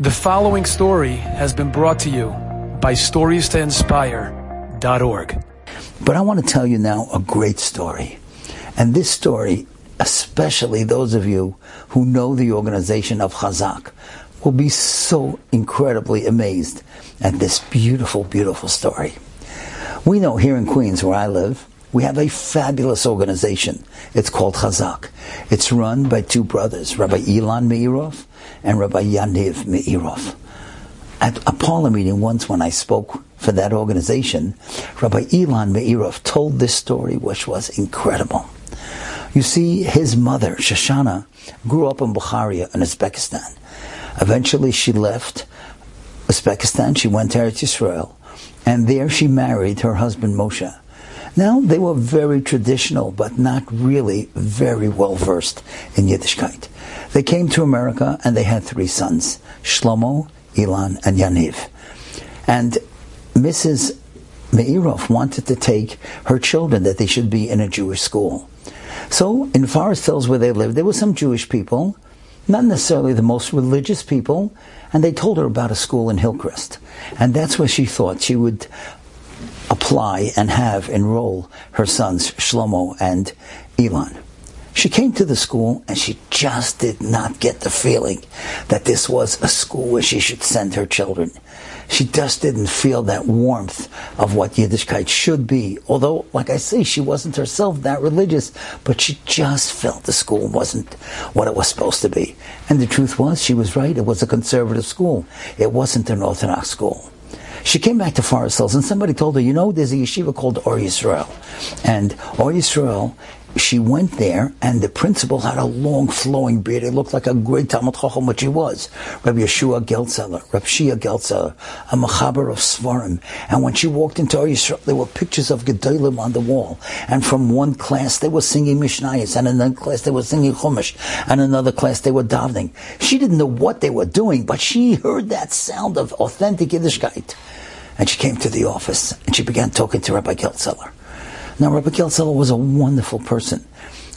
The following story has been brought to you by StoriesToInspire.org. But I want to tell you now a great story. And this story, especially those of you who know the organization of Chazak, will be so incredibly amazed at this beautiful, beautiful story. We know here in Queens, where I live, we have a fabulous organization. It's called Chazak. It's run by two brothers, Rabbi Ilan Meirov and Rabbi Yaniv Meirov. At a parlor meeting once when I spoke for that organization, Rabbi Ilan Meirov told this story, which was incredible. You see, his mother, Shoshana, grew up in Bukharia in Uzbekistan. Eventually she left Uzbekistan, she went to Eretz Yisrael, and there she married her husband Moshe. Now, they were very traditional, but not really very well versed in Yiddishkeit. They came to America and they had three sons, Shlomo, Ilan, and Yaniv. And Mrs. Meirov wanted to take her children that they should be in a Jewish school. So in Forest Hills where they lived, there were some Jewish people, not necessarily the most religious people, and they told her about a school in Hillcrest. And that's where she thought she would apply and have enroll her sons Shlomo and Ilan. She came to the school and she just did not get the feeling that this was a school where she should send her children. She just didn't feel that warmth of what Yiddishkeit should be. Although, like I say, she wasn't herself that religious, but she just felt the school wasn't what it was supposed to be. And the truth was, she was right. It was a conservative school. It wasn't an Orthodox school. She came back to Forest Hills and somebody told her, you know, there's a yeshiva called Or Yisrael. And Or Yisrael, she went there and the principal had a long flowing beard. It looked like a great Talmud Chacham, which he was. Rabbi Yeshua Geltzeller, Rabbi Shia Geltzeller, a Machaber of Svarim. And when she walked into Yisrael, there were pictures of Gedolim on the wall. And from one class, they were singing Mishnayos, and another class, they were singing Chumash, and another class, they were davening. She didn't know what they were doing, but she heard that sound of authentic Yiddishkeit. And she came to the office and she began talking to Rabbi Geltzeller. Now, Rabbi Geltzeller was a wonderful person,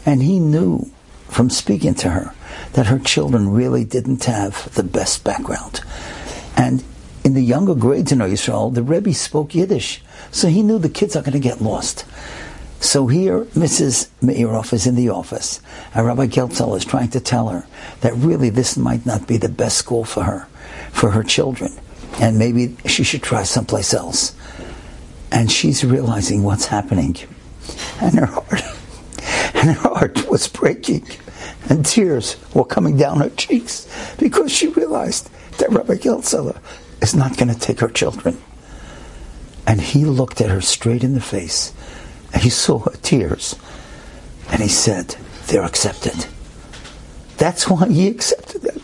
and he knew from speaking to her that her children really didn't have the best background. And in the younger grades in Israel, the Rebbe spoke Yiddish, so he knew the kids are going to get lost. So here, Mrs. Meirov is in the office, and Rabbi Geltzeller is trying to tell her that really this might not be the best school for her, for her children and maybe she should try someplace else. And she's realizing what's happening. And her heart, and her heart was breaking, and tears were coming down her cheeks because she realized that Rabbi Geltzeller is not going to take her children. And he looked at her straight in the face, and he saw her tears, and he said, They're accepted. That's why he accepted them.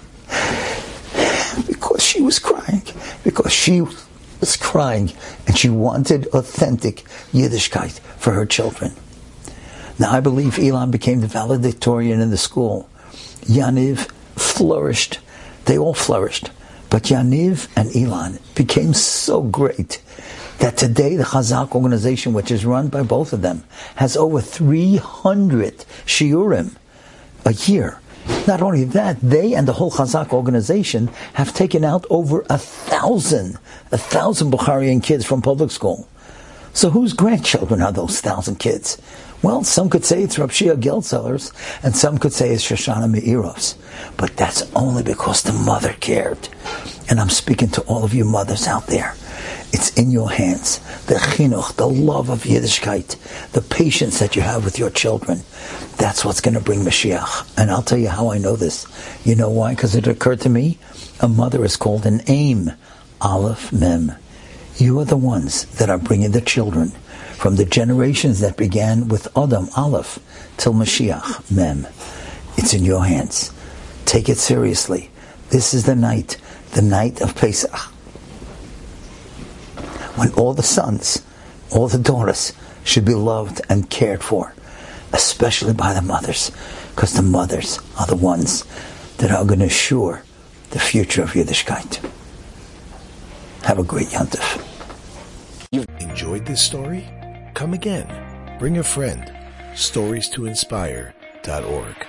Because she was crying because she was crying and she wanted authentic Yiddishkeit for her children. Now, I believe Ilan became the valedictorian in the school. Yaniv flourished. They all flourished. But Yaniv and Ilan became so great that today the Chazak organization, which is run by both of them, has over 300 shiurim a year not only that, they and the whole Chazak organization have taken out over a thousand, a thousand Bukharian kids from public school. So whose grandchildren are those thousand kids? Well, some could say it's Reb Shia Geltzeller's, and some could say it's Shoshana Meirov's. But that's only because the mother cared. And I'm speaking to all of you mothers out there. It's in your hands. The chinuch, the love of Yiddishkeit, the patience that you have with your children. That's what's going to bring Mashiach. And I'll tell you how I know this. You know why? Because it occurred to me. A mother is called an aim. Aleph Mem. You are the ones that are bringing the children from the generations that began with Adam, Aleph, till Mashiach, Mem. It's in your hands. Take it seriously. This is the night, the night of Pesach when all the sons, all the daughters should be loved and cared for, especially by the mothers, because the mothers are the ones that are going to assure the future of Yiddishkeit. Have a great Yontif. You've enjoyed this story? Come again. Bring a friend. Stories to inspire.org.